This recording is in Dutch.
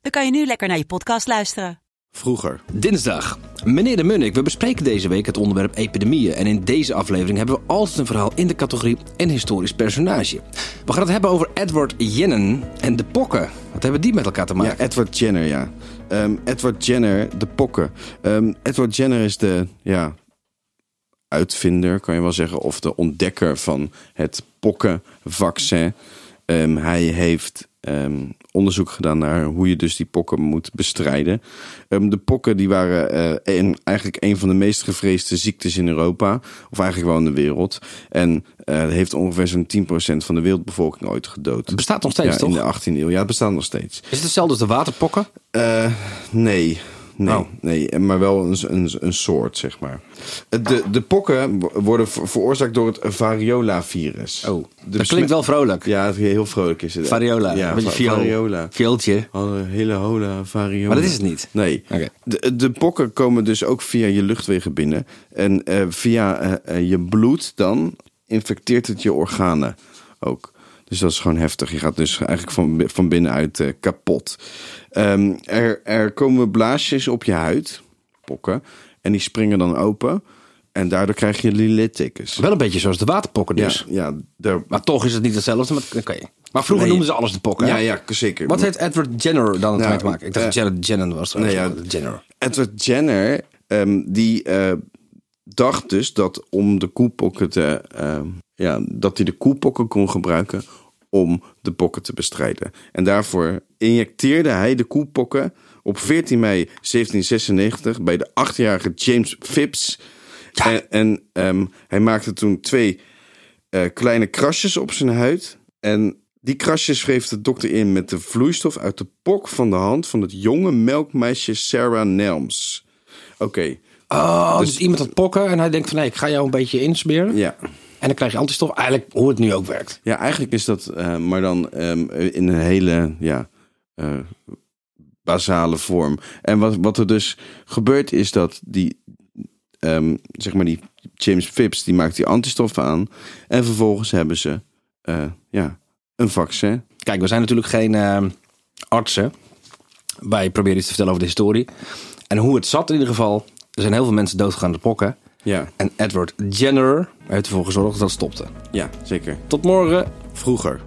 dan kan je nu lekker naar je podcast luisteren. Vroeger. Dinsdag. Meneer de Munnik, we bespreken deze week het onderwerp epidemieën. En in deze aflevering hebben we altijd een verhaal in de categorie een historisch personage. We gaan het hebben over Edward Jenner en de pokken. Wat hebben die met elkaar te Ja, maken? Edward Jenner, ja. Ehm, Edward Jenner, de pokken. Ehm, Edward Jenner is de ja, uitvinder, kan je wel zeggen, of de ontdekker van het pokkenvaccin. Ehm, hij heeft ehm, onderzoek gedaan naar hoe je dus die pokken moet bestrijden. Ehm, de pokken die waren een, eigenlijk een van de meest gevreesde ziektes in Europa, of eigenlijk wel in de wereld. En eh, heeft ongeveer zo'n 10% van de wereldbevolking ooit gedood. Het bestaat nog steeds, ja, in toch? de 18e eeuw. Ja, het bestaat nog steeds. Is het hetzelfde als de waterpokken? Eh, nee. Nee, Oh. nee, maar wel een, een, een soort, zeg maar. De, de pokken worden ver- veroorzaakt door het variola-virus. Oh, De dat klinkt wel vrolijk. Ja, heel vrolijk is het. Variola. Ja, beetje va- viool. variola. Viooltje. Hele hola, variola. Maar dat is het niet. Nee. De, de pokken komen dus ook via je luchtwegen binnen. En eh, via eh, eh, je bloed dan infecteert het je organen ook. Dus dat is gewoon heftig. Je gaat dus eigenlijk van, van binnenuit eh, kapot. Ehm, er, er komen blaasjes op je huid, pokken. En die springen dan open. En daardoor krijg je lillettekens. Wel een beetje zoals de waterpokken dus. Ja, ja, daar, Maar toch is het niet hetzelfde. Maar, oké. maar vroeger Nee. noemden ze alles de pokken. ja, ja, zeker. Wat heeft Edward Jenner dan Nou, mee te maken? Ik dacht dat eh, Janet Jenner was. nee, ja. Jenner. Edward Jenner, ehm, die eh, dacht dus dat om de koepokken te, ehm, ja, dat hij de koepokken kon gebruiken om de pokken te bestrijden. En daarvoor injecteerde hij de koepokken op 14 mei 1796 bij de achtjarige James Phipps. En, en ehm, hij maakte toen twee eh, kleine krasjes op zijn huid. En die krasjes wreef de dokter in met de vloeistof uit de pok van de hand van het jonge melkmeisje Sarah Nelms. Oké, Oh, dus, iemand had pokken en hij denkt van nee, ik ga jou een beetje insmeren. ja. En dan krijg je antistof. Eigenlijk hoe het nu ook werkt. Ja, eigenlijk is dat, eh, maar dan ehm, in een hele ja, eh, basale vorm. En wat, wat er dus gebeurt is dat die, ehm, zeg maar die James Phipps, die maakt die antistoffen aan. En vervolgens hebben ze eh, ja, een vaccin. Kijk, we zijn natuurlijk geen eh, artsen. Wij proberen iets te vertellen over de historie. En hoe het zat in ieder geval. Er zijn heel veel mensen doodgegaan aan de pokken. Ja, En Edward Jenner heeft ervoor gezorgd dat het stopte. ja zeker. Tot morgen. Vroeger.